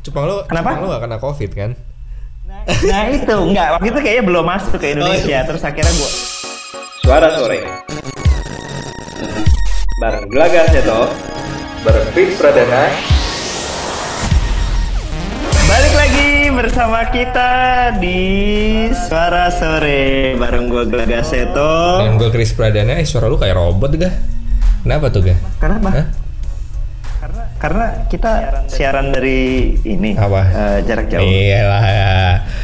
Cupang lu, Kenapa? Lu gak kena covid kan? Nah itu enggak waktu itu kayaknya belum masuk ke Indonesia. Oh. Terus akhirnya gua Suara sore Bareng Gelagar Seto Bareng Fix Pradana balik lagi bersama kita di Suara Sore bareng gua Gelaga Seto. Dengan gue Chris Pradana, eh suara lu kayak robot gak? Kenapa tuh gak? Kenapa? Hah? Karena kita siaran dari ini Apa? eh, jarak jauh. Iya lah.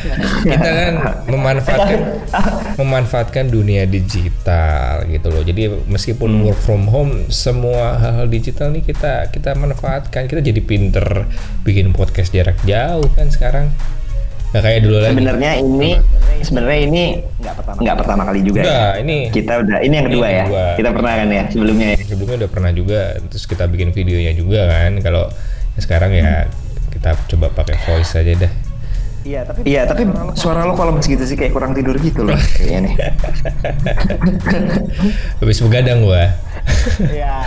Kita kan memanfaatkan memanfaatkan dunia digital gitu loh. Jadi meskipun Hmm. work from home, semua hal-hal digital nih kita kita manfaatkan. Kita jadi pinter bikin podcast jarak jauh kan sekarang. Nggak kayak dulu lagi. Sebenarnya ini sebenarnya ini nggak pertama kali juga ya. Ini Kita udah ini yang kedua Ini ya. kedua. Kita pernah kan ya sebelumnya ya. sebelumnya udah pernah juga. Terus kita bikin videonya juga kan. Kalau sekarang ya kita coba pakai voice aja dah. Iya, tapi Iya, tapi suara lo kalau segitu sih kayak kurang tidur gitu loh kayaknya nih. Habis begadang gua.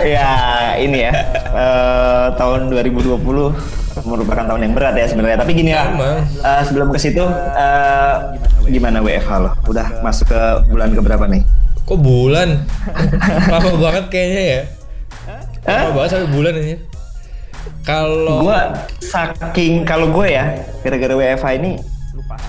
ya, ini ya. eh, tahun 2020 merupakan tahun yang berat ya sebenarnya. Tapi gini lah. Emang. eh, sebelum ke situ eh, gimana WFH lo? Udah masuk ke bulan keberapa nih? Kok bulan? Lama banget kayaknya ya. Lama Hah? banget sampai bulan ini. Kalau Gua saking kalau gue ya gara-gara WFH ini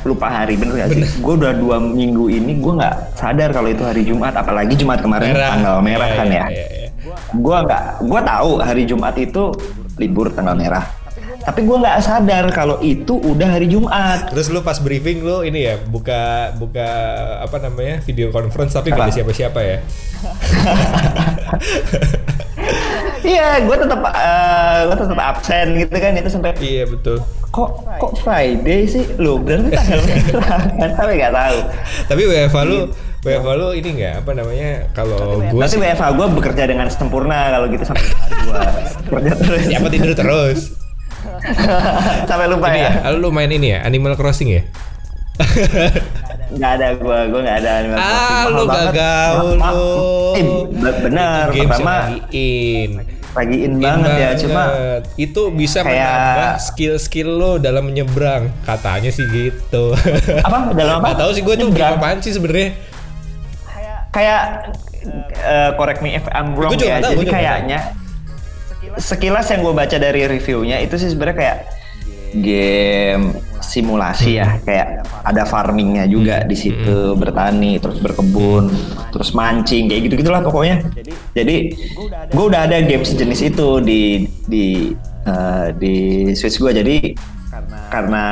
lupa hari bener gak sih? Gue udah dua minggu ini gue nggak sadar kalau itu hari Jumat, apalagi Jumat kemarin tanggal merah Iya, kan iya, ya. iya, iya. Gue nggak, gue tahu hari Jumat itu libur tanggal merah. Tapi gue nggak sadar kalau itu udah hari Jumat. Terus lu pas briefing lu ini ya buka buka apa namanya video conference tapi gak ada Apa? siapa-siapa ya. Iya, gue tetap gue tetap absen gitu kan itu sampai Iya betul. kok kok Friday sih? Lo berarti tanggal? Tapi nggak tahu. Tapi WFH lu WFH lu ini nggak apa namanya kalau gue sih WFH gue bekerja dengan sempurna kalau gitu sampai gue kerja terus. siapa tidur terus. sampai lupa Ini ya. ya, lu main ini ya Animal Crossing ya? Nggak ada gue, gue nggak ada Animal Crossing. ah lu gak ma- lu. Eh, be- bener. Itu games Pertama lagi in. lagi in In banget ya, cuma banget. itu bisa kayak- menambah skill-skill lo dalam menyeberang katanya sih gitu apa dalam apa? Gak tahu sih gue tuh game apaan sih sebenarnya kayak eh, correct me if I'm wrong ya. tahu, Jadi kayaknya sekilas yang gue baca dari reviewnya itu sih sebenarnya kayak game simulasi ya, kayak ada farmingnya juga di situ bertani, terus berkebun, terus mancing kayak gitu gitulah pokoknya. Jadi gue udah ada game sejenis itu di di eh, di Switch gue jadi karena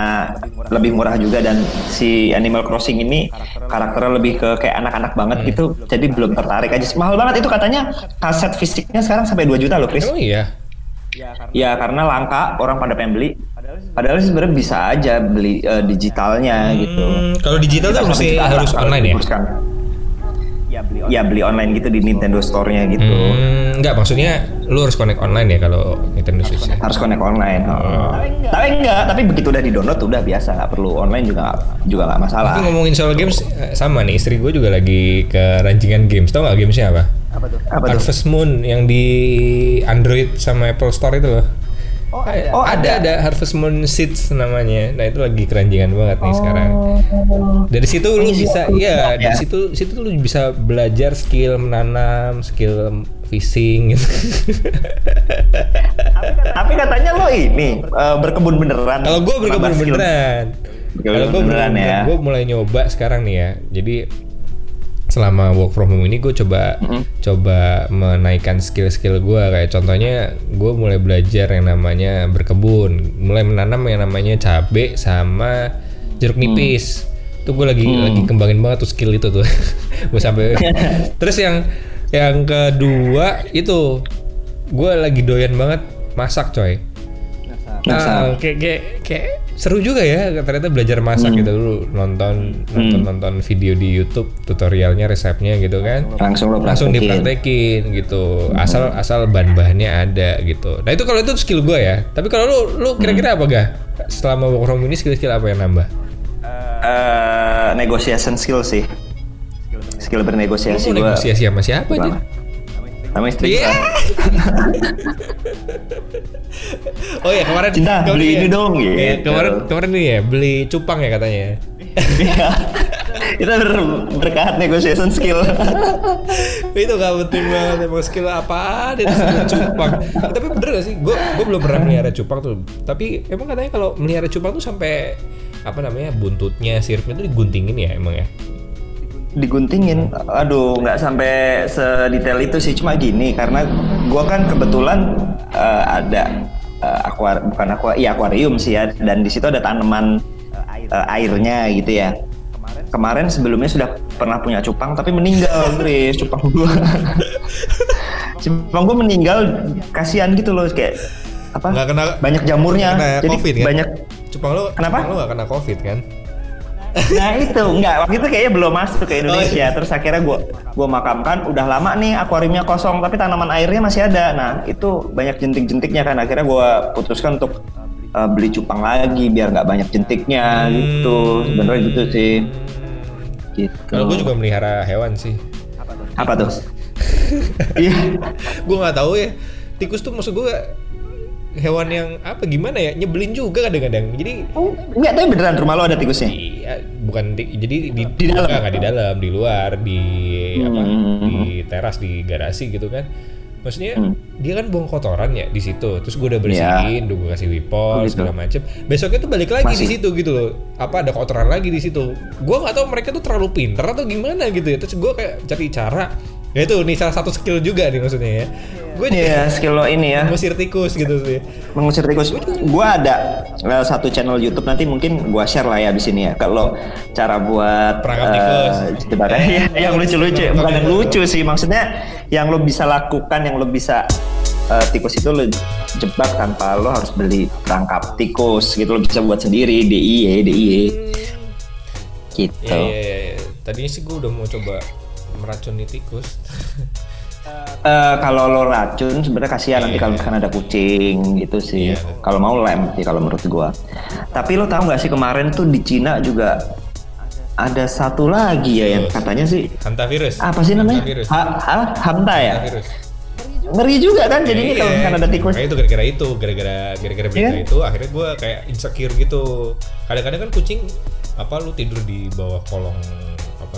lebih murah juga dan si Animal Crossing ini karakternya lebih ke kayak anak-anak banget gitu. Jadi belum tertarik aja. Mahal banget itu katanya. Kaset fisiknya sekarang sampai 2 juta loh Chris. Emang iya ya karena langka orang pada pengen beli. Padahal sih sebenarnya bisa aja beli eh, digitalnya gitu. Hmm, kalau digital mesti sampai harus online ya? dikurskan. ya beli online gitu di Nintendo Store-nya gitu. Hmm, enggak maksudnya lu harus connect online ya kalau Nintendo Switch ya harus connect online Oh. tapi enggak. Tapi begitu udah di download udah biasa nggak perlu online juga juga nggak masalah. Tapi ngomongin soal games eh, sama nih istri gue juga lagi ke rancingan games tau gak gamesnya apa? Apa tuh apa tuh Harvest Moon yang di Android sama Apple Store itu loh. Oh, ada. Oh ada ada Harvest Moon Seeds namanya. Nah itu lagi keranjingan banget nih sekarang. Dari situ lu bisa, iya dari situ situ lu bisa belajar skill menanam, skill fishing gitu. Tapi katanya lo ini eh, berkebun beneran. Kalau gue berkebun beneran. Kalau gue beneran beneran ya. gue mulai nyoba sekarang nih ya. Jadi selama work from home ini gue coba coba menaikkan skill-skill gue kayak contohnya gue mulai belajar yang namanya berkebun mulai menanam yang namanya cabe sama jeruk nipis. Tuh gue lagi lagi kembangin banget tuh skill itu tuh. Gue sampai terus yang yang kedua itu gue lagi doyan banget masak coy. Nah, kayak, kayak kayak seru juga ya ternyata belajar masak gitu dulu. Nonton nonton nonton video di YouTube tutorialnya resepnya gitu kan. Langsung lo langsung praktekin. dipraktekin gitu. Asal asal bahan-bahannya ada gitu. Nah itu kalau itu skill gue ya. Tapi kalau lu lu kira-kira apa gak selama work from ini skill-skill apa yang nambah? Eh, negotiation skill sih. Skill bernegosiasi gue. negosiasi sama siapa aja sama istri Iya. gua. Oh ya kemarin Cinta, kemarin beli ya- ini dong, Iya, gitu. kemarin kemarin nih ya beli cupang ya katanya. Iya. Kita ber- berkat negotiation skill. itu gak penting banget emang skill apa itu skill cupang tapi bener gak sih gue gue belum pernah melihara cupang tuh tapi emang katanya kalau melihara cupang tuh sampai apa namanya buntutnya siripnya tuh diguntingin ya emang ya diguntingin. Aduh nggak sampai sedetail itu sih cuma gini karena gua kan kebetulan eh, ada akuar bukan aqua iya akuarium sih ya dan di situ ada tanaman eh, airnya. Gitu ya. Kemarin sebelumnya sudah pernah punya cupang tapi meninggal Chris cupang gua. Cupang gua meninggal kasihan gitu loh kayak apa Nggak kena- banyak jamurnya. kena jadi covid kan? banyak cupang lo Kenapa? cupang lo gak kena covid kan Nah itu enggak waktu itu kayaknya belum masuk ke Indonesia. Oh, iya. Terus akhirnya gua gua makamkan udah lama nih akuariumnya kosong tapi tanaman airnya masih ada. Nah, itu banyak jentik-jentiknya kan akhirnya gua putuskan untuk uh, beli cupang lagi biar nggak banyak jentiknya gitu. Sebenarnya gitu sih. Gitu. kalau gue juga melihara hewan sih apa tuh? Iya. gue nggak tahu ya tikus tuh maksud gue hewan yang apa gimana ya nyebelin juga kadang-kadang jadi Oh, enggak tapi beneran rumah lo ada tikusnya? Iya, bukan di, jadi di, Di dalam? Enggak, enggak di dalam, di luar, di apa? Hmm. Di teras, di garasi gitu kan. Maksudnya Hmm. dia kan buang kotoran ya di situ. Terus gue udah bersihin, udah gue kasih Oh, wipol gitu. segala macem. Besoknya tuh balik lagi Masih? di situ gitu loh. Apa ada kotoran lagi di situ. Gue nggak tahu mereka tuh terlalu pinter atau gimana gitu ya. Terus gue kayak cari cara. Ya itu nih salah satu skill juga nih maksudnya ya. Gue Iya, skill lo ini ya. ngusir tikus gitu sih. mengusir tikus. Gua ada eh, satu channel YouTube nanti mungkin gua share lah ya di sini ya. Kalau cara buat Perangkap eh, tikus. jebakan ya, yang lucu-lucu, bukan yang lucu sih maksudnya yang lo bisa lakukan, yang lo bisa eh, tikus itu lo jebak tanpa lo harus beli perangkap tikus gitu lo bisa buat sendiri DIY DIY gitu. Iya, iya, iya, iya. Tadinya sih gue udah mau coba meracuni tikus. Eh, kalau lo racun sebenarnya kasihan nanti kalau misalkan ada kucing gitu sih. Iya, betul. kalau mau lem sih kalau menurut gua. Tapi lo tahu nggak sih kemarin tuh di Cina juga ada satu lagi ya yang katanya sih Hantavirus. apa sih namanya? Hantavirus. Ha, ha, hamta ya. Hantavirus. Ngeri juga kan jadinya Iya. kalau misalkan ada tikus. Makanya itu gara-gara itu, gara-gara gara-gara berita Iya. itu akhirnya gue kayak insecure gitu. Kadang-kadang kan kucing apa lu tidur di bawah kolong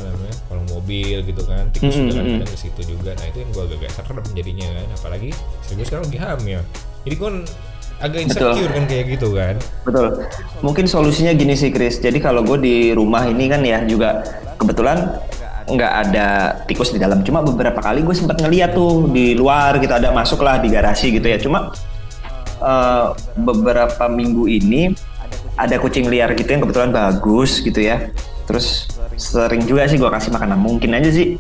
apa namanya kolong mobil gitu kan tikus Mm, juga mm, kadang-kadang di situ juga nah itu yang gue agak serem jadinya kan apalagi istri gue sekarang lagi hamil jadi gue agak insecure kan kayak gitu kan Betul. Mungkin solusinya gini sih Chris. Jadi kalau gue di rumah ini kan ya juga kebetulan nggak ada tikus di dalam. Cuma beberapa kali gue sempat ngeliat tuh di luar gitu ada masuk lah di garasi gitu ya. Cuma eh, beberapa minggu ini ada kucing liar gitu yang kebetulan bagus gitu ya. Terus sering juga sih gue kasih makanan. Mungkin aja sih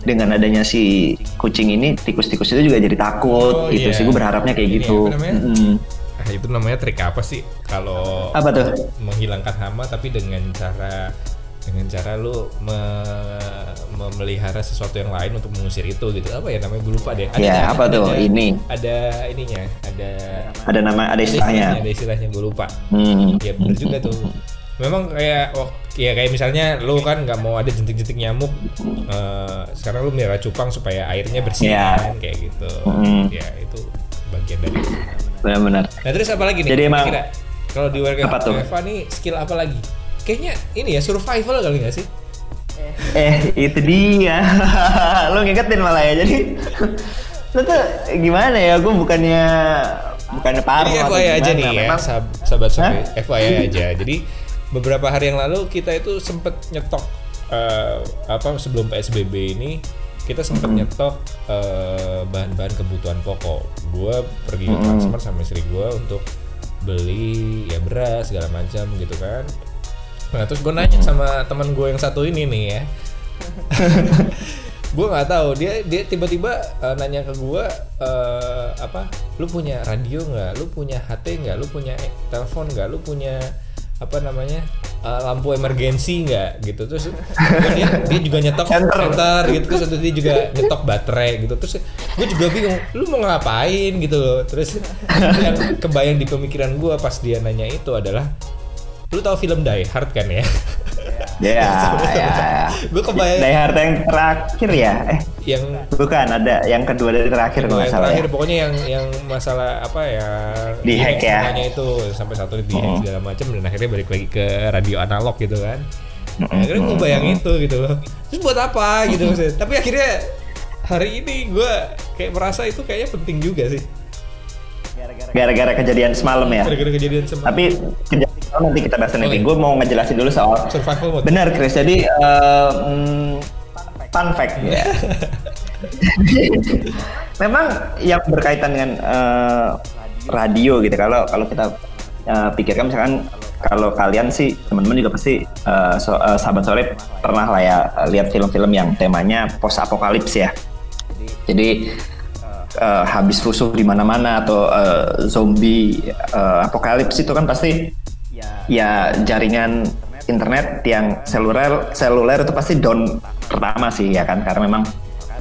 dengan adanya si kucing ini tikus-tikus itu juga jadi takut Oh, gitu iya. sih. Gue berharapnya kayak Ini gitu. namanya? Mm-mm. nah itu namanya trik apa sih kalau Apa tuh? menghilangkan hama tapi dengan cara dengan cara lu me- memelihara sesuatu yang lain untuk mengusir itu gitu apa ya namanya gue lupa deh Ya, apa tuh? Ini. ada ininya ada Ada nama, ada istilahnya. ada istilahnya gue lupa Hmm. ya bener juga tuh memang kayak oh ya kayak misalnya lu kan nggak mau ada jentik-jentik nyamuk eh, sekarang lu melihara cupang supaya airnya bersih Iya. kan kayak gitu Mm. ya itu bagian dari. Benar-benar. Nah terus apa lagi nih? Jadi emang- kalau di warga Apa? Eva nih skill apa lagi? Kayaknya ini ya survival kali nggak sih? Eh, itu dia. lo ngingetin malah ya. Jadi lo tuh gimana ya? Gue bukannya bukannya parno Jadi FYI aja nih ya, Memang sahab- sahabat sahabat FYI aja. Jadi beberapa hari yang lalu kita itu sempet nyetok eh, apa sebelum PSBB ini kita sempet Hmm. nyetok eh, bahan-bahan kebutuhan pokok. Gua pergi ke transfer sama istri gua untuk beli ya beras segala macam gitu kan. Nah terus gue nanya sama teman gue yang satu ini nih ya. gue nggak tahu dia dia tiba-tiba eh, nanya ke gue eh, apa lu punya radio nggak lu punya HT nggak lu punya eh, telepon nggak lu punya apa namanya eh, lampu emergensi nggak gitu. Terus dia dia juga nyetok center. gitu. Terus dia juga nyetok baterai gitu. Terus gue juga bingung lu mau ngapain? gitu loh. Terus yang kebayang di pemikiran gue pas dia nanya itu adalah lu tahu film Die Hard kan ya? Ya, ya. gue kebayang Die Hard yang terakhir ya? Eh, yang Bukan ada yang kedua dari terakhir kalau yang salah ya. terakhir pokoknya yang yang masalah apa ya Di hack ya. semuanya itu sampai satu di hack Mm. segala macam dan akhirnya balik lagi ke radio analog gitu kan. Mm-mm, akhirnya gue bayang itu gitu loh. Terus buat apa gitu maksudnya? Tapi akhirnya hari ini gue kayak merasa itu kayaknya penting juga sih. Gara-gara kejadian semalam ya. gara-gara kejadian semalam. Tapi kejadian semalam nanti kita bahas nanti. Gue mau ngejelasin dulu soal survival mode. Benar Chris, jadi mm, fun fact ya. Memang yang berkaitan dengan eh, radio gitu. Kalau kalau kita eh, pikirkan misalkan kalau kalian sih teman-teman juga pasti eh, so- eh, sahabat sore pernah lah ya lihat film-film yang temanya post apokalips ya. Jadi eh, habis rusuh di mana-mana atau eh, zombie eh, apokalips itu kan pasti ya jaringan internet yang seluler seluler itu pasti down pertama sih ya kan? Karena memang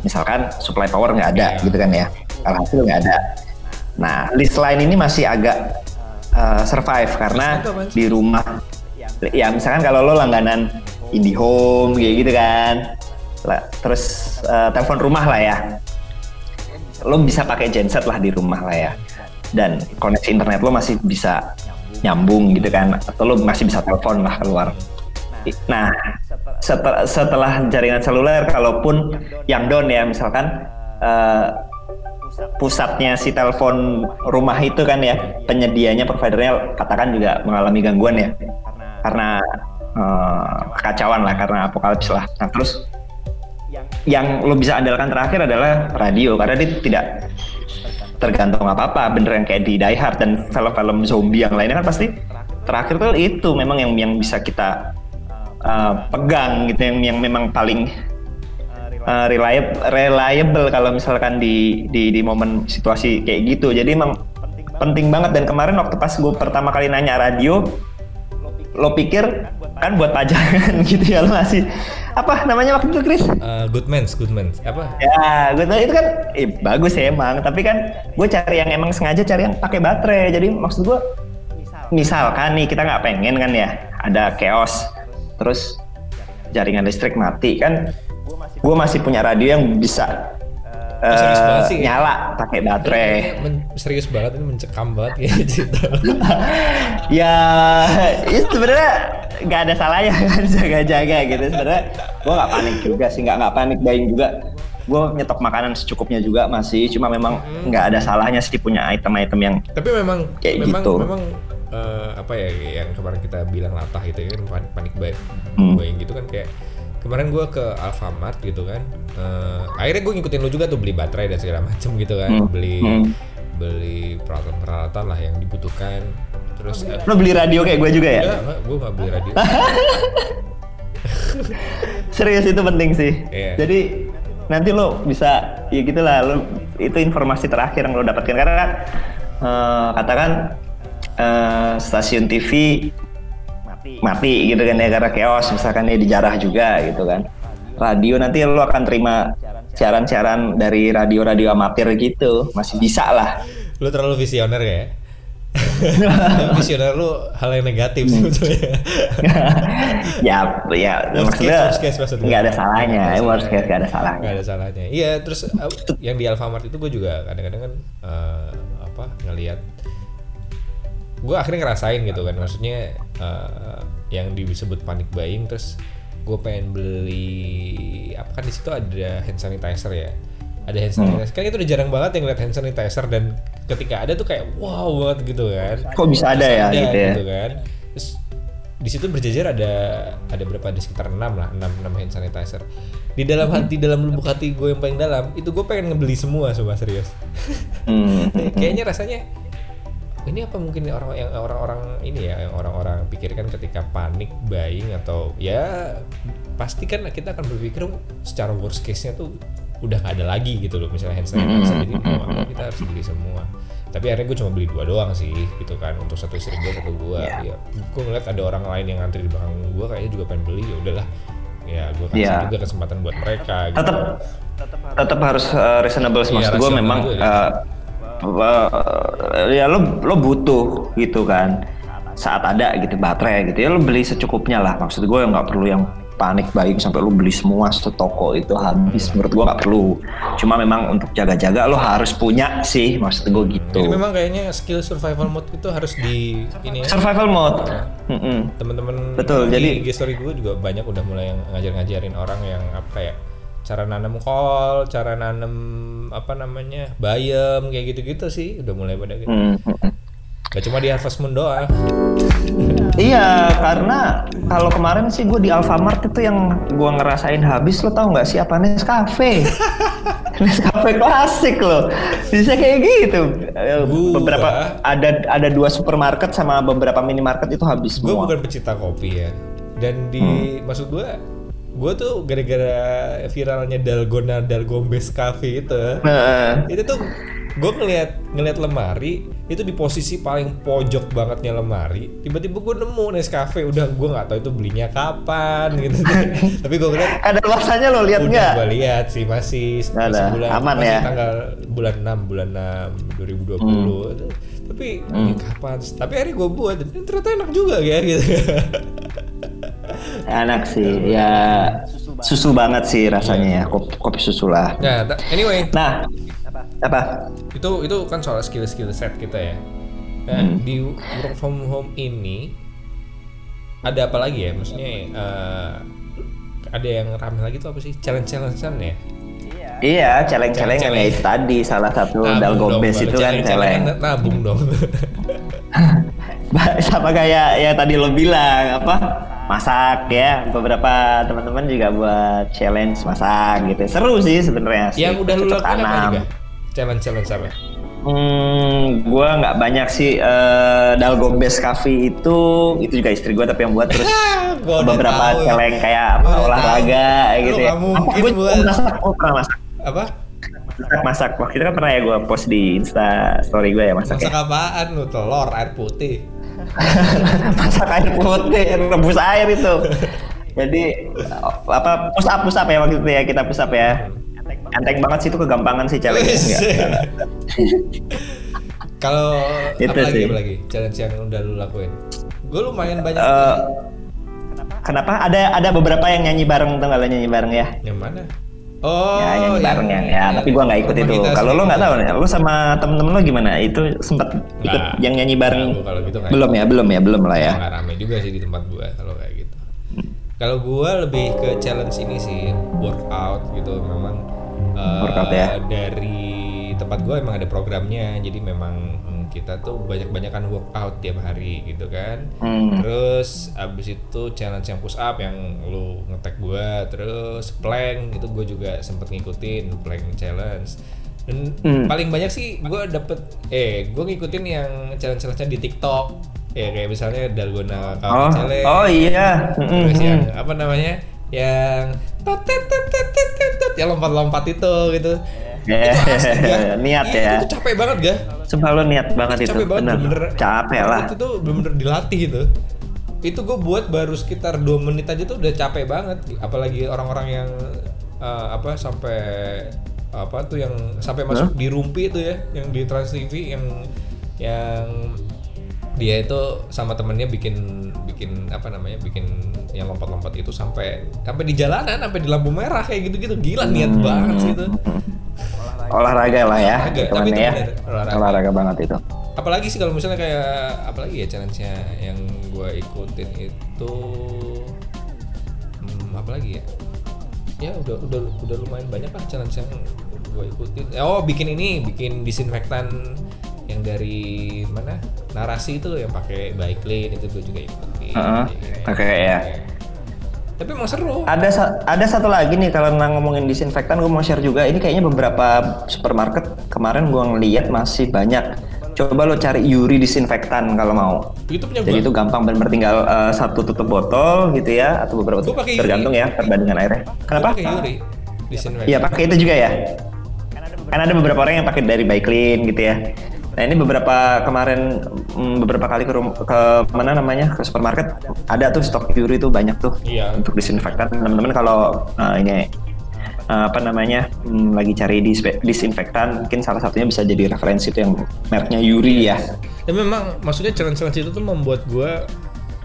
misalkan supply power nggak ada gitu kan ya? Alhasil nggak ada. Nah list line ini masih agak uh, survive karena di rumah. Ya misalkan kalau lo langganan IndiHome kayak gitu kan. Lah, terus uh, telepon rumah lah ya. Lo bisa pakai genset lah di rumah lah ya. Dan koneksi internet lo masih bisa nyambung gitu kan atau lo masih bisa telepon lah keluar. Nah setelah, setelah jaringan seluler kalaupun yang down ya misalkan eh, pusatnya si telepon rumah itu kan ya penyedianya providernya katakan juga mengalami gangguan ya. Karena eh, kekacauan lah karena apokalips lah. Nah terus yang lo bisa andalkan terakhir adalah radio karena dia tidak tergantung apa apa bener yang kayak di Die Hard dan film-film zombie yang lainnya kan pasti terakhir tuh itu memang yang yang bisa kita uh, pegang gitu yang yang memang paling uh, reliable reliable kalau misalkan di di di momen situasi kayak gitu. Jadi emang penting banget dan kemarin waktu pas gue pertama kali nanya radio lo pikir kan buat pajangan gitu ya lo masih apa namanya waktu itu Chris? Uh, Goodmans Goodmans. Apa? Ya, tahu itu kan eh, bagus ya emang, tapi kan gue cari yang emang sengaja cari yang pakai baterai. Jadi maksud gue, misalkan nih kita nggak pengen kan ya, ada chaos, terus jaringan listrik mati kan, gue masih punya radio yang bisa Serius banget sih. nyala pakai baterai. Men- serius banget ini mencekam banget ya cerita ya, ya sebenarnya nggak ada salahnya kan jaga-jaga gitu. Sebenarnya gue nggak panik juga sih, nggak nggak panik buying juga. Gue nyetok makanan secukupnya juga masih, cuma memang nggak ada salahnya sih punya item-item yang tapi memang Kayak memang gitu. memang eh, apa ya yang kemarin kita bilang latah gitu ya kan panik panik Hmm. buying gitu kan kayak kemarin gua ke Alfamart gitu kan eh, akhirnya gue ngikutin lu juga tuh beli baterai dan segala macem gitu kan Hmm. beli Hmm. beli peralatan peralatan lah yang dibutuhkan terus eh, lo beli radio kayak gue juga ya? enggak, gue gak beli radio Serius itu penting sih. Iya. Jadi nanti lo bisa ya gitulah lo itu informasi terakhir yang lo dapatkan karena eh, katakan eh, stasiun TV mati gitu kan ya karena chaos misalkan ya dijarah juga gitu kan. Radio nanti lo akan terima siaran-siaran dari radio-radio amatir gitu masih bisa lah. lu terlalu visioner ya visioner lu hal yang negatif Hmm. sebetulnya ya ya Worst case, maksudnya worst case maksud gue. nggak ada salahnya Nggak ada worst case nggak ada salahnya Gak ada salahnya. Iya, terus uh, yang di Alfamart itu gue juga kadang-kadang kan uh, apa ngelihat gue akhirnya ngerasain gitu kan maksudnya uh, yang disebut panic buying terus gue pengen beli apa kan di situ ada hand sanitizer ya? Ada hand sanitizer. Kan itu udah jarang banget yang lihat hand sanitizer dan ketika ada tuh kayak wow banget gitu kan. Kok bisa ada ya ada gitu ya? kan. Terus di situ berjejer ada ada berapa ada sekitar 6 lah 6, 6 hand sanitizer. Di dalam hati dalam lubuk hati gue yang paling dalam itu gue pengen ngebeli semua coba serius. Hmm. kayaknya rasanya ini apa mungkin orang yang orang-orang ini ya yang orang-orang pikirkan ketika panik buying atau ya pasti kan kita akan berpikir secara worst case-nya tuh udah gak ada lagi gitu loh misalnya hand sanitizer jadi mau apa kita harus beli semua tapi akhirnya gue cuma beli dua doang sih gitu kan untuk satu istri gue satu gue Iya. ya gue ngeliat ada orang lain yang ngantri di belakang gue kayaknya juga pengen beli ya udahlah ya gue kasih Iya. juga kesempatan buat mereka gitu tetap tetap harus uh, reasonable sih. Iya, maksud gue memang juga, uh, uh, ya lo lo butuh gitu kan. Saat ada gitu baterai gitu. Ya lo beli secukupnya lah. Maksud gue nggak perlu yang panik buying sampai lu beli semua setoko itu habis. Menurut gua nggak perlu. Cuma memang untuk jaga-jaga lo harus punya sih. Maksud gua gitu. Jadi memang kayaknya skill survival mode itu harus di ini ya. survival mode. Mm-mm. Temen-temen Betul, di jadi- story gue juga banyak udah mulai yang ngajar-ngajarin orang yang apa ya cara nanam kol, cara nanam apa namanya bayam kayak gitu-gitu sih udah mulai pada gitu. Mm, mm-mm. Gak cuma di Harvest Moon doang. Iya, karena kalau kemarin sih gue di Alfamart itu yang gue ngerasain habis lo tau nggak sih apa Nescafe? Nescafe klasik loh, bisa kayak gitu. Eh, Gua- Beberapa ada ada dua supermarket sama beberapa minimarket itu habis gue semua. bukan pecinta kopi ya. Dan di maksud gue gue tuh gara-gara viralnya Dalgona Dalgombes Cafe itu Nah, itu tuh gue ngeliat ngeliat lemari itu di posisi paling pojok bangetnya lemari tiba-tiba gue nemu Nescafe udah gue nggak tahu itu belinya kapan gitu. Tapi gue ngeliat ada masanya lo lihat udah nggak? gue lihat sih masih ada. bulan Aman masih ya? tanggal bulan 6 bulan 6 2020 tapi ini kapan? Tapi hari gue buat dan ternyata enak juga ya gitu Enak sih, ya. susu banget. Sih rasanya ya, kopi, kopi susu lah. nah ta- anyway. Nah, apa? itu itu kan soal skill skill set kita ya. Nah, di work from home ini ada apa lagi ya? Maksudnya eh, ada yang ramai lagi tuh apa sih? Challenge challengean ya Iya, celeng-celeng yang Celeng-celeng. itu tadi salah satu dalgobes kalau itu kan celeng. nabung dong Sama kayak ya tadi lo bilang apa? Masak ya. Beberapa teman-teman juga buat challenge masak gitu. Seru sih sebenarnya. yang udah lu Cocok lakuin apa tanam. juga challenge challenge apa Hmm, gua nggak banyak sih eh Dalgobes Cafe itu itu juga istri gua tapi yang buat terus beberapa celeng kayak apa olahraga tahu. gitu ya. mungkin Gua buat- masak, pernah masak. Apa Masak, masak. Waktu itu kan pernah ya gua post di Insta story gue ya masak. masak ya. apaan lu telur air putih masak air putih, rebus air itu. Jadi apa push up push up ya waktu itu ya kita push up ya. Enteng banget sih itu kegampangan sih challenge kalau Itu apa lagi sih. apa lagi challenge yang udah lu lakuin gue lumayan banyak Eh, kenapa ada ada beberapa yang nyanyi bareng tuh kalau nyanyi bareng ya? yang mana oh ya nyanyi yang- bareng yang ya, tapi gua nggak ikut itu. Kalau lo nggak tahu nih, lo sama temen-temen lo gimana? Itu sempat ikut Nggak. yang nyanyi bareng? Kalau gitu belum ya, belum ya, belum lah ya. nggak rame juga sih di tempat gua kalau kayak gitu kalau gua lebih ke challenge ini sih workout gitu memang eh, Workout ya. dari tempat gua emang ada programnya jadi memang hmm, kita tuh banyak-banyakan workout tiap hari gitu kan Hmm. terus abis itu challenge yang push up yang lu ngetek gua terus plank itu gue juga sempet ngikutin plank challenge dan Hmm. paling banyak sih gue dapet eh gue ngikutin yang challenge challenge di TikTok ya kayak misalnya dalgona Oh, coffee challenge oh iya. Terus yang apa namanya yang tot tet tet tet tet tet tet, yang lompat-lompat itu gitu Eh, itu asli ya niat Iya, ya. itu capek banget ga Sumpah lo niat banget itu, capek banget bener. Capek lah. itu tuh bener-bener dilatih gitu. Itu gue buat baru sekitar dua menit aja tuh udah capek banget. Apalagi orang-orang yang eh, apa sampai apa tuh yang sampai masuk di rumpi itu ya yang di Trans TV yang yang dia itu sama temennya bikin bikin apa namanya bikin yang lompat-lompat itu sampai sampai di jalanan sampai di lampu merah kayak gitu-gitu. Gila niat Hmm. banget sih itu Olahraga lah ya, Olahraga, tapi itu ya. bener, olahraga. Olahraga banget itu. apalagi sih kalau misalnya kayak apalagi ya challenge-nya yang gue ikutin itu hmm, apalagi ya ya udah udah udah lumayan banyak lah challenge yang gue ikutin oh bikin ini bikin disinfektan yang dari mana narasi itu yang pakai bike lane itu gue juga ikutin Heeh, Iya. oke ya. Tapi emang seru Ada sa- ada satu lagi nih kalau nang ngomongin disinfektan gue mau share juga. Ini kayaknya beberapa supermarket kemarin gue ngeliat masih banyak. Coba lo cari Yuri disinfektan kalau mau. itu punya Jadi itu gampang bener tinggal eh, satu tutup botol gitu ya atau beberapa Yuri. tergantung ya perbandingan airnya. Kenapa? pakai Yuri disinfektan Iya pakai itu juga ya. Kan ada beberapa orang yang pakai dari Bike Clean gitu ya. Nah ini beberapa kemarin mm, beberapa kali ke, rum- ke mana namanya ke supermarket ada tuh stok Yuri tuh banyak tuh Iya. untuk disinfektan teman-teman kalau uh, ini uh, apa namanya mm, lagi cari dis- disinfektan mungkin salah satunya bisa jadi referensi itu yang mereknya Yuri ya. Ya memang maksudnya challenge-challenge itu tuh membuat gue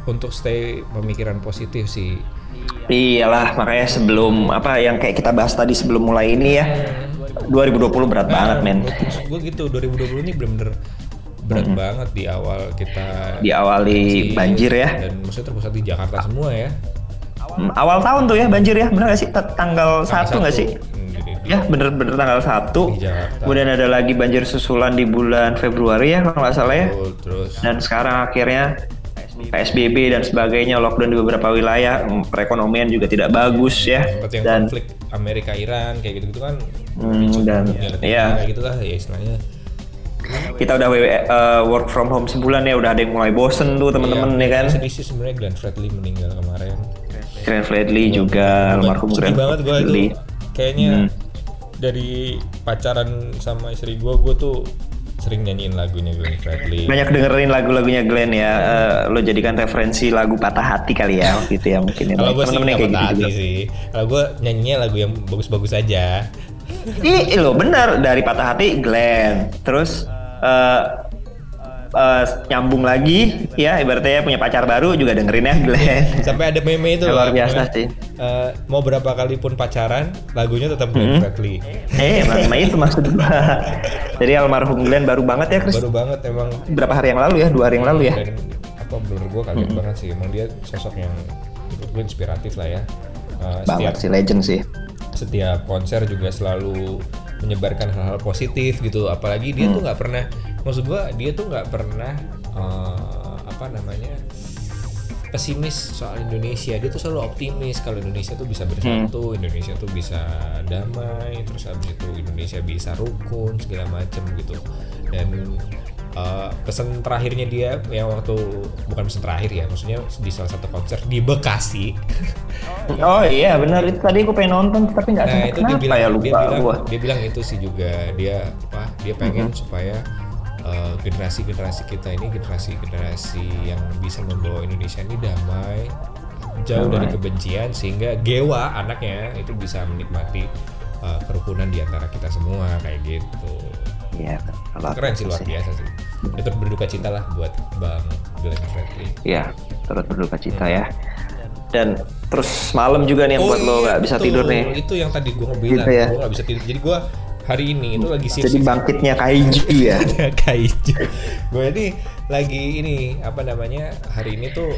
untuk stay pemikiran positif sih. Iyalah makanya sebelum apa yang kayak kita bahas tadi sebelum mulai ini ya 2020 berat banget men. Maksud gue gitu 2020 ini bener-bener berat banget di awal kita Diawali masih- banjir ya. dan maksudnya terpusat di Jakarta semua ya. Hmm, Awal tahun tuh ya banjir ya bener gak sih tanggal satu nggak sih? Hmm, di- Ya bener-bener tanggal 1 Di Jakarta. Kemudian ada lagi banjir susulan di bulan Februari ya kalau nggak salah ya. Terus Dan sekarang akhirnya PSBB dan sebagainya lockdown di beberapa wilayah perekonomian juga tidak bagus ya. seperti yang Dan konflik Amerika Iran kayak gitu-gitu kan Hmm, dan ya. kayak gitulah ya istilahnya kita udah eh, work from home sebulan ya udah ada yang mulai bosen tuh temen-temen Iya, ya kan. sedih sih sebenarnya Glenn Fredly meninggal kemarin Glenn Fredly juga almarhum Glenn banget gue itu Fredly. kayaknya Hmm. dari pacaran sama istri gue gue tuh sering nyanyiin lagunya Glenn Fredly Banyak dengerin lagu-lagunya Glenn ya. Eh, lo jadikan referensi lagu patah hati kali ya waktu itu ya mungkin ya. kalau gue sih patah gitu hati juga. sih kalau gue nyanyinya lagu yang bagus-bagus aja Ih, lo bener dari patah hati Glenn. Terus eh eh, nyambung lagi ya ibaratnya punya pacar baru juga dengerin ya Glenn. sampai ada meme itu Luar biasa sih. eh, mau berapa kali pun pacaran lagunya tetap Glenn Hmm. Fredly Eh, emang emang itu maksud gua. Jadi almarhum Glenn baru banget ya, Chris. baru banget emang Berapa hari yang lalu ya? Dua hari yang lalu ya? dan apa menurut gue kaget banget sih emang dia sosok yang menurut gue inspiratif lah ya Eh, Banget setiap sih, legend sih. setiap konser juga selalu menyebarkan hal-hal positif gitu apalagi dia tuh nggak pernah maksud gua dia tuh nggak pernah eh, apa namanya pesimis soal Indonesia. Dia tuh selalu optimis kalau Indonesia tuh bisa bersatu Indonesia tuh bisa damai terus habis itu Indonesia bisa rukun segala macem gitu. Dan eh, pesan terakhirnya dia yang waktu bukan pesan terakhir ya maksudnya di salah satu konser di Bekasi. Oh iya, benar. Itu tadi gua pengen nonton tapi nggak nah itu dia bilang ya? lupa dia bilang gua. dia bilang itu sih juga. Dia apa dia pengen supaya uh, generasi-generasi kita ini generasi-generasi yang bisa membawa Indonesia ini damai jauh dari kebencian sehingga Gewa anaknya itu bisa menikmati uh, kerukunan di antara kita semua kayak gitu. Iya, keren sih luar biasa sih. Itu berduka cita lah buat Bang Glenn Fredly. Iya, turut berduka cita ya. Dan terus malam juga nih yang buat lo nggak bisa itu, tidur nih. Oh, itu yang tadi gue bilang Gitu ya. gue nggak bisa tidur. Jadi gue hari ini itu lagi shift Jadi bangkitnya kaiju ya. kaiju gue ini lagi ini apa namanya hari ini tuh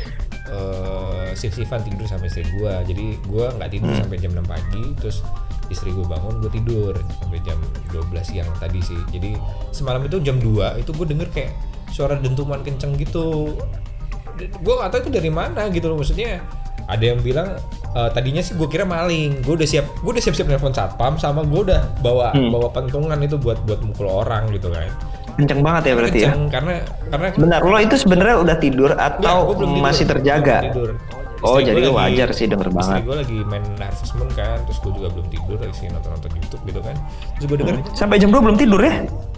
uh, shift shiftan tidur sama istri gue jadi gue nggak tidur Hmm. sampai jam 6 pagi terus istri gue bangun gue tidur sampai jam 12 siang tadi sih. Jadi semalam itu jam 2 itu gue denger kayak suara dentuman kenceng gitu. Gue gak tahu itu dari mana gitu loh. Maksudnya ada yang bilang eh, tadinya sih gue kira maling gue udah siap gue udah siap siap nelfon satpam sama gue udah bawa Hmm. bawa pentungan itu buat buat mukul orang gitu kan Kenceng banget ya berarti ya. Kenceng, karena karena Benar, lo itu sebenarnya udah tidur atau gua belum tidur. masih terjaga? belum tidur. Oh, Istri jadi lagi- wajar sih denger banget. Istri gue lagi main Moon kan, terus gue juga belum tidur lagi sih nonton-nonton YouTube gitu kan. Terus gue denger, Sampai jam 2 belum tidur ya?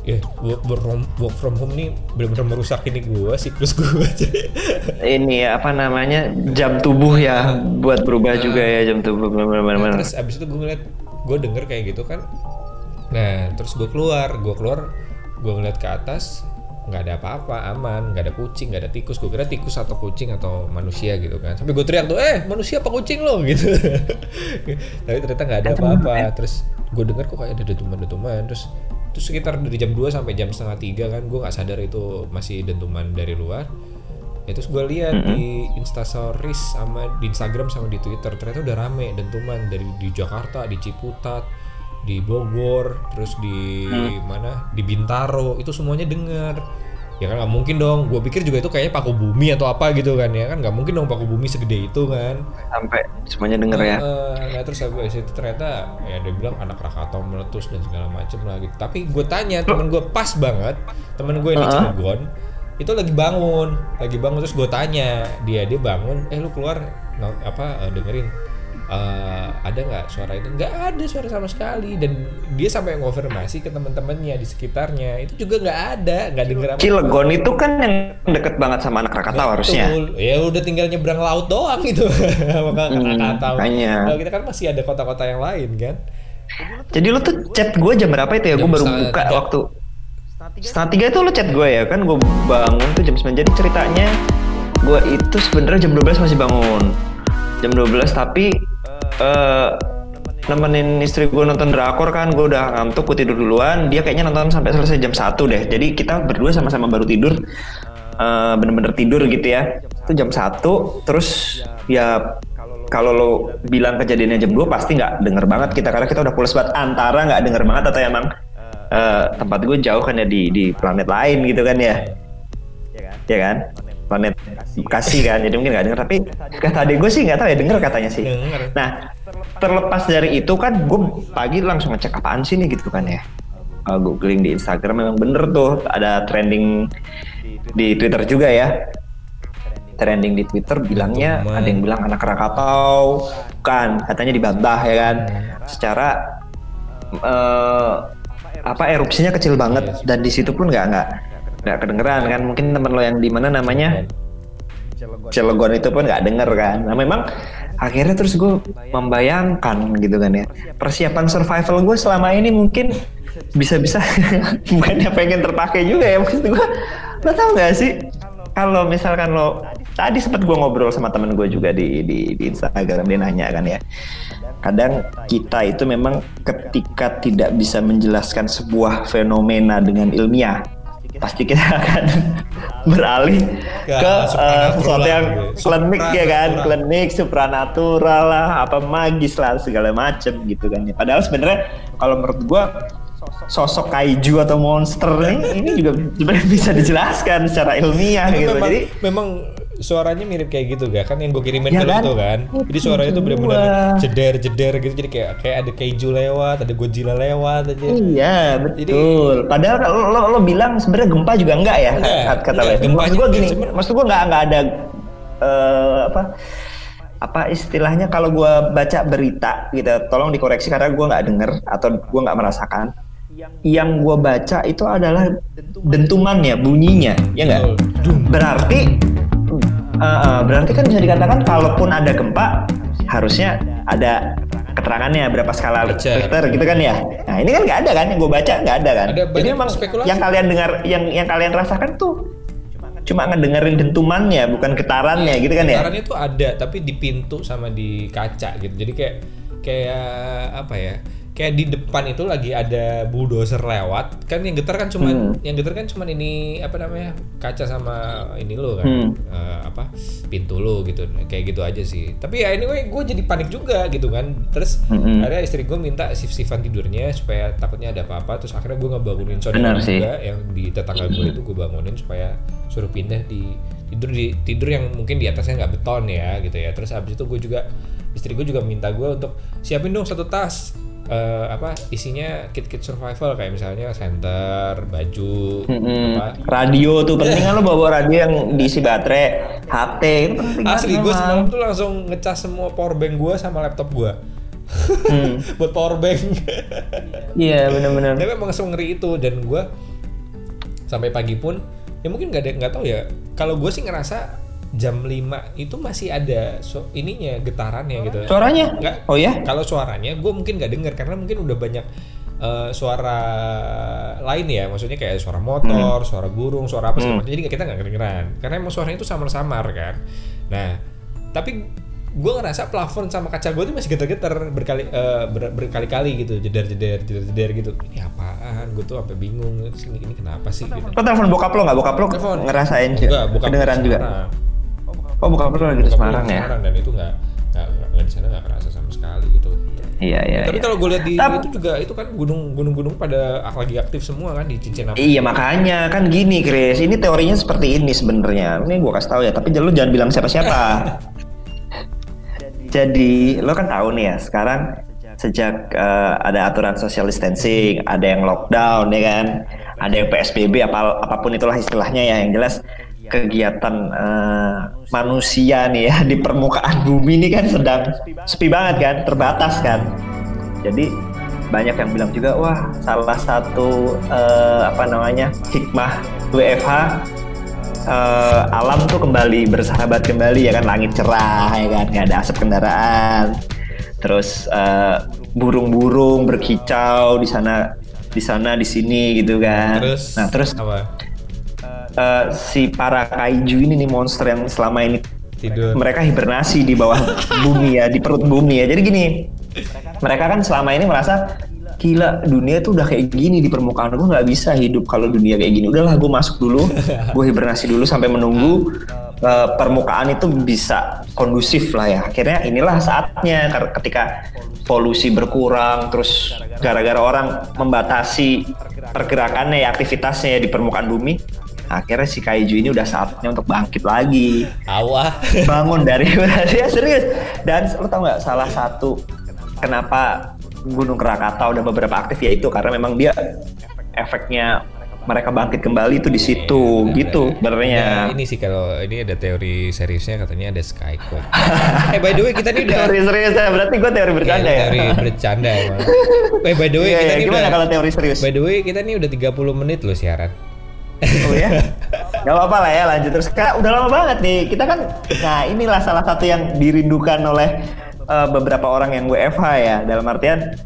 Ya work, work, from, work from home nih bener-bener merusak ini gue, siklus gue. Ini ya, apa namanya jam tubuh ya buat berubah juga ya jam tubuh benar-benar. terus abis itu gue ngeliat, gue denger kayak gitu kan. Nah, terus gue keluar, gue keluar, gue ngeliat ke atas, nggak ada apa-apa, aman, nggak ada kucing, nggak ada tikus. Gue kira tikus atau kucing atau manusia gitu kan. Sampai gue teriak tuh, eh manusia apa kucing lo gitu. Tapi ternyata nggak ada apa-apa. Terus gue denger kok kayak ada dentuman-dentuman. Terus terus sekitar dari jam 2 sampai jam setengah tiga kan, gue nggak sadar itu masih dentuman dari luar. Ya terus gue lihat di Instastories sama di Instagram sama di Twitter ternyata udah rame dentuman dari di Jakarta, di Ciputat, di Bogor, terus di mana? Di Bintaro, itu semuanya denger. Ya kan nggak mungkin dong. Gue pikir juga itu kayaknya paku bumi atau apa gitu kan ya kan nggak mungkin dong paku bumi segede itu kan. Sampai semuanya denger ya. Eh, nah terus habis itu ternyata ya dia bilang anak Krakatau meletus dan segala macem lah gitu. Tapi gue tanya temen gue pas banget, temen gue yang di Cilegon itu lagi bangun, lagi bangun terus gue tanya dia dia bangun, eh lu keluar apa eh, dengerin eh, ada nggak suara itu? Nggak ada suara sama sekali dan dia sampai konfirmasi ke teman-temannya di sekitarnya itu juga nggak ada, nggak denger apa. Cilegon itu kan yang deket banget sama anak Krakatau harusnya. Ya udah tinggal nyebrang laut doang gitu. Maka Hmm, Krakatau. makanya. Kalau kita kan masih ada kota-kota yang lain kan. Jadi lu tuh chat gue jam berapa itu ya? Gue baru buka tiga. waktu setengah tiga itu lu chat gue ya kan? Gue bangun tuh jam 9 Jadi ceritanya gue itu sebenarnya jam 12 masih bangun. Jam jam 12 tapi eh nemenin istri gue nonton drakor kan gue udah ngantuk gue tidur duluan. Dia kayaknya nonton sampai selesai jam 1 deh. Jadi kita berdua sama-sama baru tidur eh, bener-bener tidur gitu ya. Itu jam 1 terus ya kalau lo bilang kejadiannya jam 2 pasti nggak denger banget kita karena kita udah pulas banget. Antara nggak denger banget atau emang eh, tempat gue jauh kan ya di di planet lain gitu kan ya. Ya kan planet Bekasi kan jadi mungkin nggak denger. Tapi kata adik gue sih nggak tahu ya denger katanya sih. Denger. nah terlepas dari itu kan gue pagi langsung ngecek apaan sih nih gitu kan ya. Uh, googling di Instagram memang bener tuh ada trending di Twitter juga ya. Trending di Twitter bilangnya ada yang bilang anak Krakatau bukan katanya dibantah ya kan. Secara eh, apa erupsinya kecil banget. Dan di situ pun nggak nggak nggak kedengeran kan? Mungkin temen lo yang di mana namanya? Cilegon itu pun nggak denger kan? Nah memang akhirnya terus gue membayangkan gitu kan ya. Persiapan survival gue selama ini mungkin bisa-bisa bukannya pengen terpakai juga ya maksud gue lo tau gak sih? Kalau misalkan lo tadi sempat gue ngobrol sama temen gue juga di, di di Instagram dia nanya kan ya. Kadang kita itu memang ketika tidak bisa menjelaskan sebuah fenomena dengan ilmiah pasti kita akan beralih Ke ke eh, supranatural sesuatu yang gitu. klinik ya kan? Klinik supranatural lah apa magis lah segala macem gitu kan ya. Padahal sebenarnya kalau menurut gua sosok kaiju atau monster ini ini juga sebenarnya bisa dijelaskan secara ilmiah gitu. memang, jadi memang suaranya mirip kayak gitu gak kan yang gue kirimin Ya kan? tuh kan jadi suaranya tuh bener-bener jeder jeder gitu jadi kayak kayak ada keju lewat ada Godzilla lewat aja Iya betul. Padahal kalau lo, lo bilang sebenarnya gempa juga enggak ya Enggak, kata enggak, lo. gempa Maksud gua juga, gini, cuman- maksud gua nggak nggak ada eh, apa apa istilahnya kalau gua baca berita gitu, tolong dikoreksi karena gua nggak denger atau gua nggak merasakan. Yang gua baca itu adalah dentumannya, bunyinya, ya nggak? Betul. Berarti eh, eh, berarti kan bisa dikatakan kalaupun ada gempa harusnya ada keterangannya berapa skala Richter. Richter gitu kan ya. Nah ini kan nggak ada kan yang gue baca nggak ada kan. Ada Jadi memang spekulasi. yang kalian dengar yang yang kalian rasakan tuh cuma ngedengerin dentumannya bukan getarannya gitu kan ya. Getarannya tuh ada tapi di pintu sama di kaca gitu. Jadi kayak kayak apa ya? Kayak di depan itu lagi ada bulldozer lewat. Kan yang getar kan cuman Hmm. yang getar kan cuman ini apa namanya? kaca sama ini lo kan. Hmm. Eh, apa? pintu lo gitu. Kayak gitu aja sih. Tapi ya anyway gue jadi panik juga gitu kan. Terus Mm-mm. ada istri gue minta shift-shiftan tidurnya supaya takutnya ada apa-apa. Terus akhirnya gue ngebangunin saudara juga yang di tetangga gue itu gue bangunin supaya suruh pindah di tidur di tidur yang mungkin di atasnya nggak beton ya gitu ya terus habis itu gue juga istri gue juga minta gue untuk siapin dong satu tas eh, apa isinya kit-kit survival kayak misalnya senter baju Mm-mm. apa Radio tuh penting kan lo bawa radio yang diisi baterai, HT itu penting asli gue semalam tuh langsung ngecas semua power bank gue sama laptop gue Hmm. buat power bank Iya benar-benar. tapi emang ngeri itu dan gue sampai pagi pun ya mungkin nggak ada nggak tahu ya kalau gue sih ngerasa jam 5 itu masih ada so, ininya getarannya gitu Suaranya? Nggak. Oh ya? kalau suaranya gue mungkin nggak denger karena mungkin udah banyak eh, suara lain ya maksudnya kayak suara motor suara burung suara apa segala macam jadi kita nggak kedengeran karena emang suaranya itu samar-samar kan nah tapi gue ngerasa plafon sama kaca gue tuh masih getar-getar berkali eh, ber- berkali-kali gitu jeder-jeder jeder-jeder gitu ini apaan gue tuh sampai bingung ini, ini kenapa sih gitu Lo telepon bokap lo nggak? Bokap lo Telepon. ngerasain juga? Enggak, bukan Kedengeran juga? Oh bokap lo lagi di gue Semarang ya? Semarang, dan itu nggak nggak di sana nggak kerasa sama sekali gitu Iya iya. tapi iya. kalau gue lihat di itu juga itu kan gunung gunung-gunung pada lagi aktif semua kan di cincin apa Iya makanya kan gini Chris, ini teorinya seperti ini sebenarnya. Ini gua kasih tahu ya, tapi lu jangan bilang siapa-siapa. Jadi lo kan tahu nih ya, sekarang sejak eh, ada aturan social distancing, ada yang lockdown ya kan, ada yang PSBB apa apa pun itulah istilahnya ya, yang jelas kegiatan eh, manusia nih ya di permukaan bumi ini kan sedang sepi banget kan, terbatas kan. Jadi banyak yang bilang juga wah salah satu eh, apa namanya hikmah WFH eh, alam tuh kembali bersahabat kembali ya kan langit cerah ya kan nggak ada asap kendaraan. Terus eh, burung-burung berkicau di sana di sana di sini gitu kan. Terus nah terus apa eh, si para kaiju ini nih monster yang selama ini Tidur. mereka hibernasi di bawah bumi ya, di perut bumi ya. Jadi gini, mereka kan selama ini merasa gila dunia tuh udah kayak gini di permukaan gue nggak bisa hidup kalau dunia kayak gini. Udahlah gue masuk dulu, gue hibernasi dulu sampai menunggu uh, permukaan itu bisa kondusif lah ya. Akhirnya inilah saatnya ketika polusi berkurang, terus gara-gara orang membatasi pergerakannya, ya, aktivitasnya ya di permukaan bumi. Akhirnya si kaiju ini udah saatnya untuk bangkit lagi Awah. bangun dari ya serius dan lo tau nggak salah satu kenapa Gunung Krakatau udah beberapa aktif ya itu karena memang dia efeknya mereka bangkit kembali itu di situ gitu Nah, sebenarnya ini sih kalau ini ada teori seriusnya katanya ada skyquake. eh by the way kita nih udah teori serius ya berarti gue teori bercanda Iya, ya teori bercanda emang. Eh by the way Iya, kita iya, nih gimana udah kalau teori serius By the way kita nih udah 30 menit loh siaran. Oh ya. Gak apa-apa lah ya lanjut terus. Kak, udah lama banget nih. Kita kan nah inilah salah satu yang dirindukan oleh eh, beberapa orang yang WFH ya. Dalam artian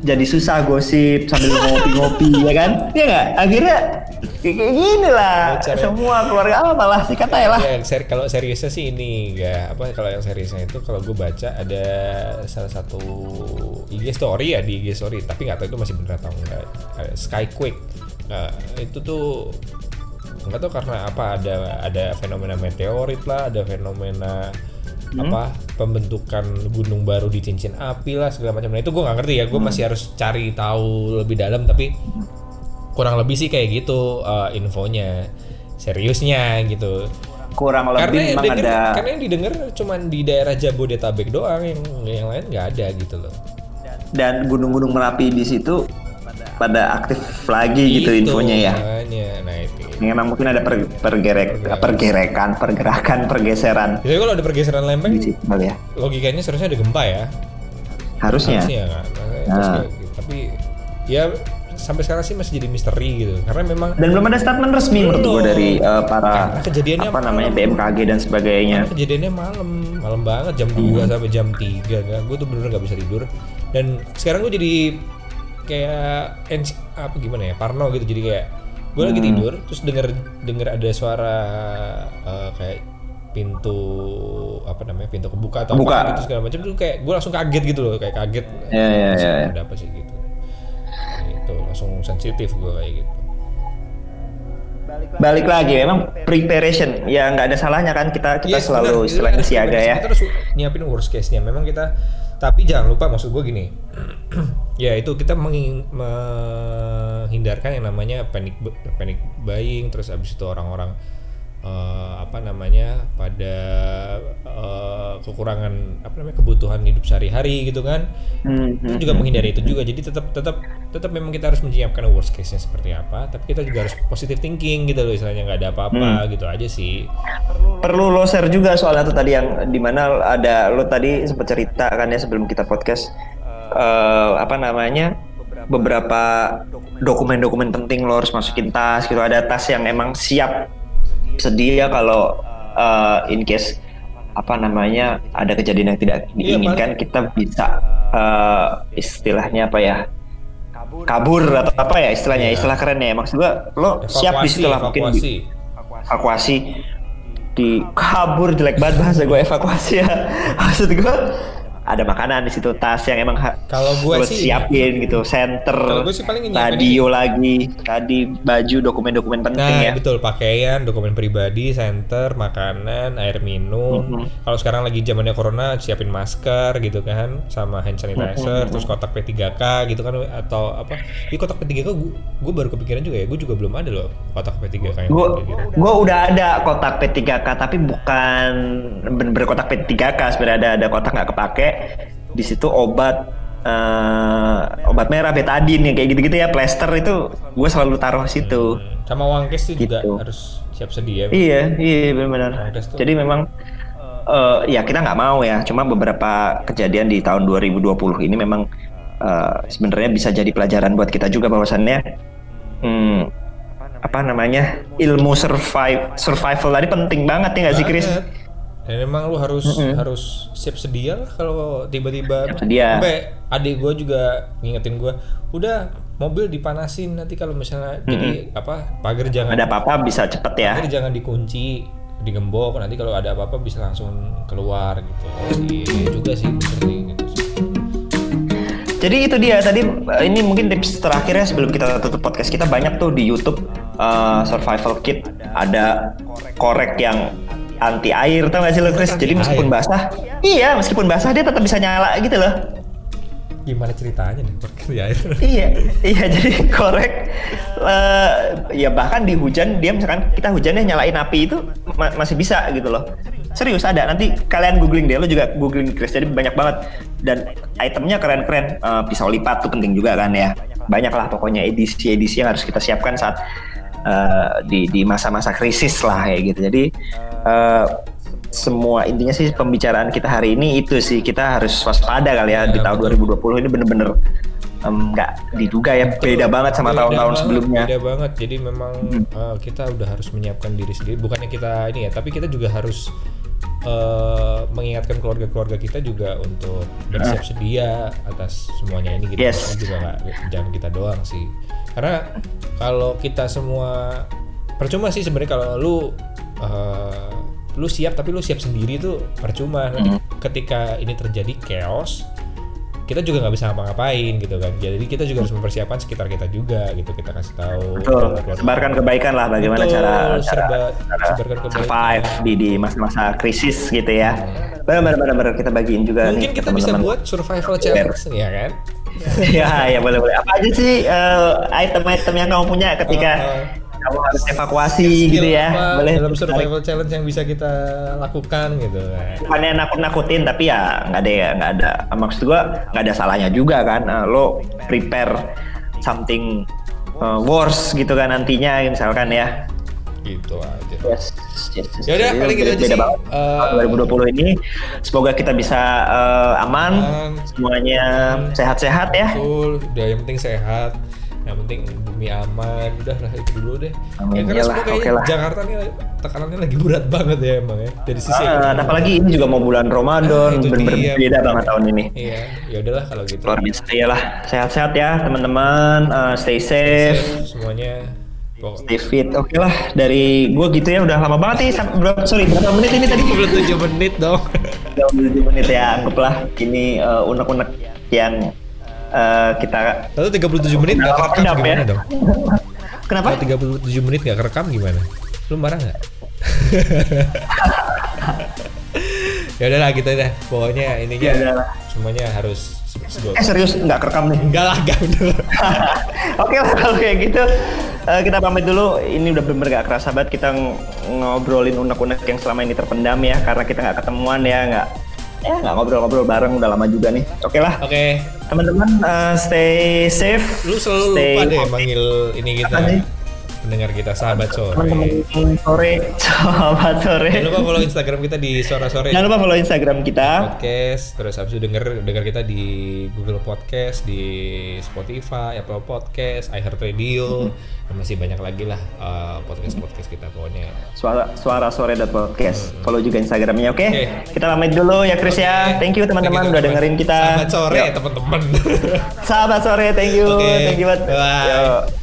jadi susah gosip sambil ngopi-ngopi ya kan? Iya nggak? Akhirnya kayak gini lah ya. semua keluarga. Apa malah sih kata ya lah Ya, ser kalau seriusnya sih ini enggak apa kalau yang seriusnya itu kalau gue baca ada salah satu IG story ya di IG story. Tapi nggak tahu itu masih bener atau enggak. Skyquake nah, itu tuh nggak tahu karena apa ada ada fenomena meteorit lah ada fenomena apa pembentukan gunung baru di cincin api lah segala macam. Nah itu gue nggak ngerti ya gue masih harus cari tahu lebih dalam tapi kurang lebih sih kayak gitu eh, infonya seriusnya gitu. Kurang karena lebih yang memang denger, ada karena yang didengar cuman di daerah Jabodetabek doang yang yang lain nggak ada gitu loh. Dan gunung-gunung merapi di situ pada aktif lagi gitu, Itu infonya ya makanya. nah itu memang mungkin ada per, pergerek, pergerekan pergerakan pergeseran jadi kalau ada pergeseran lempeng di situ kali ya logikanya seharusnya ada gempa ya harusnya harusnya kan Nah. kayak gitu. tapi ya sampai sekarang sih masih jadi misteri gitu karena memang dan belum ada statement resmi menurut gue dari uh, para Karena kejadiannya apa namanya malam. BMKG dan sebagainya Karena kejadiannya malam, malam banget jam 2 sampai jam 3 kan. Gue tuh bener-bener gak bisa tidur. Dan sekarang gue jadi kayak apa gimana ya? Parno gitu. Jadi kayak gue lagi tidur terus denger denger ada suara eh, kayak pintu apa namanya pintu kebuka atau Kebuka. apa gitu segala macam tuh kayak gue langsung kaget gitu loh kayak kaget Ya, ya, Terus ya, ya. ada apa sih gitu itu langsung sensitif gue kayak gitu balik lagi memang preparation ya nggak ada salahnya kan kita kita Yes, selalu istilahnya siaga ya Kita harus nyiapin worst case-nya. Memang kita tapi jangan lupa maksud gue gini. ya itu kita menghindarkan yang namanya panic panic buying terus abis itu orang-orang eh, apa namanya pada eh, kekurangan apa namanya kebutuhan hidup sehari-hari gitu kan. Hmm, Kita juga menghindari itu juga. Jadi tetap tetap tetap memang kita harus menyiapkan worst case-nya seperti apa, tapi kita juga harus positive thinking gitu loh istilahnya nggak ada apa-apa gitu aja sih. perlu lo share juga soal itu tadi yang di mana ada lo tadi sempat cerita kan ya sebelum kita podcast eh, apa namanya beberapa dokumen-dokumen penting lo harus masukin tas gitu. Ada tas yang emang siap sedia kalau eh, in case apa namanya ada kejadian yang tidak Iya, diinginkan kita bisa eh, istilahnya apa ya kabur. atau apa ya istilahnya. Istilah kerennya ya maksud gua lo siap di situ lah mungkin evakuasi. evakuasi. Di kabur jelek banget bahasa gue evakuasi ya. Maksud gue ada makanan di situ tas yang emang Kalau gue sih- siapin gitu center gue sih paling radio lagi tadi baju dokumen-dokumen penting Nah, ya betul pakaian, dokumen pribadi, center, makanan, air minum. Mm-hmm. Kalau sekarang lagi zamannya corona, siapin masker gitu kan, sama hand sanitizer, Mm-hmm. terus kotak P3K gitu kan atau apa? Di kotak P3K gue, baru kepikiran juga ya, gue juga belum ada loh kotak P3K yang gue gitu. gue udah ada kotak P3K tapi bukan bener-bener kotak P3K sebenarnya ada ada kotak nggak kepake di situ obat eh, obat merah betadine yang kayak gitu-gitu ya plester itu gue selalu taruh situ Hmm, Sama uang cash tuh juga Gitu. harus siap sedia. Iya, iya benar-benar. Tuh. Jadi memang eh, ya kita nggak mau ya. Cuma beberapa kejadian di tahun 2020 ini memang eh, sebenarnya bisa jadi pelajaran buat kita juga bahwasannya hmm, apa namanya ilmu survive survival tadi penting banget ya nggak sih Chris? Banget. Dan memang lu harus harus siap sedia lah kalau tiba-tiba sampai adik gue juga ngingetin gue udah mobil dipanasin nanti kalau misalnya jadi apa pagar jangan Ada apa-apa bisa cepet ya. pagar jangan dikunci digembok nanti kalau ada apa-apa bisa langsung keluar gitu. Iya juga sih bener sih gitu. Jadi itu dia tadi eh, ini mungkin tips terakhirnya sebelum kita tutup podcast kita. Banyak tuh di YouTube eh, survival kit. Ada korek yang anti air tau gak sih lo Chris? Jadi meskipun basah, iya meskipun basah dia tetap bisa nyala gitu loh. gimana ceritanya nih pakai air? Iya, iya jadi korek eh, ya bahkan di hujan dia misalkan kita hujannya nyalain api itu ma- masih bisa gitu loh. Serius ada. Nanti kalian googling deh lo juga googling Chris. Jadi banyak banget. Dan itemnya keren-keren. Eh, pisau lipat tuh penting juga kan ya. Banyak lah pokoknya edisi-edisi yang harus kita siapkan saat eh, di di masa-masa krisis lah kayak gitu. Jadi eh, semua intinya sih pembicaraan kita hari ini itu sih kita harus waspada kali ya, di Ya, tahun 2020 ini bener-bener nggak diduga ya beda banget sama tahun-tahun sebelumnya. beda banget. Jadi memang eh, kita udah harus menyiapkan diri sendiri. Bukannya kita ini ya tapi kita juga harus eh, mengingatkan keluarga-keluarga kita juga untuk bersiap sedia atas semuanya ini gitu. Yes. Juga nggak jangan kita doang sih. Karena kalau kita semua percuma sih sebenarnya kalau lu eh, lu siap tapi lu siap sendiri tuh percuma. Nanti ketika ini terjadi chaos kita juga nggak bisa ngapa-ngapain gitu kan. Jadi kita juga harus mempersiapkan sekitar kita juga gitu kita kasih tahu. Betul. Keluarga- sebarkan kebaikan lah bagaimana Betul, cara, serba- cara sebarkan kebaikan. survive di di masa-masa krisis gitu ya. Benar benar benar kita bagiin juga mungkin nih kita bisa buat survival challenge ya kan? Ya ya boleh boleh. Apa aja sih eh, item-item yang kamu punya ketika Uh, kamu harus evakuasi Skill gitu ya. apa boleh. dalam survival challenge yang bisa kita lakukan gitu. Kan bukannya nakut-nakutin tapi ya nggak ada ya nggak ada. Maksud gua nggak ada salahnya juga kan Eh, lo prepare something eh, worse gitu kan nantinya misalkan ya. Gitu aja. Yes, yes, yes. Ya udah, Jadi paling gitu aja sih. banget. Eh, Tahun 2020 ini semoga kita bisa eh, aman. Aman. semuanya sehat-sehat ya. Betul, udah yang penting sehat yang penting bumi aman udah lah itu dulu deh. Amin. ya, karena semua kayaknya oke lah. Jakarta nih tekanannya lagi berat banget ya emang ya dari sisi Ah, apalagi ini juga mau bulan Ramadan Ah, itu bener-bener dia. beda banget tahun ini. Iya ya udahlah kalau gitu. Luar biasa iyalah. Sehat-sehat ya teman-teman. Eh, stay safe. semuanya. Pokok stay fit. Oke lah dari gua gitu ya udah lama banget nih berapa sorry berapa menit ini tadi? 27 menit dong? 27 menit ya anggaplah. Ini eh, unek-unek yang eh, kita lalu 37 menit nggak kerekam ya. gimana dong? Kenapa? Kalau 37 menit nggak kerekam gimana? Lu marah nggak? Ya udahlah gitu deh. Pokoknya ininya Ya semuanya harus sedot eh serius? Nggak kerekam nih? Enggak lah enggak bener. Oke lah kalau kayak gitu. Eh, kita pamit dulu. Ini udah bener gak kerasa banget kita ng- ngobrolin unek-unek yang selama ini terpendam ya karena kita nggak ketemuan ya nggak ya nggak ngobrol-ngobrol bareng udah lama juga nih. Oke lah oke teman-teman eh, stay safe. lu selalu stay lupa deh manggil ini kita nih? Pendengar kita sahabat sore teman-teman sore sahabat sore. jangan lupa follow instagram kita di sore sore Jangan lupa follow Instagram kita. podcast terus habis itu denger denger kita di Google Podcast di Spotify Apple Podcast iHeartRadio dan masih banyak lagi lah podcast podcast kita pokoknya Suara suara sore podcast. Follow juga Instagramnya, oke? Oke. Kita pamit dulu ya Chris ya. Oke. Thank you teman-teman udah dengerin kita. sahabat sore teman-teman Sahabat sore, thank you, Oke, thank you banget. bye. Yuk.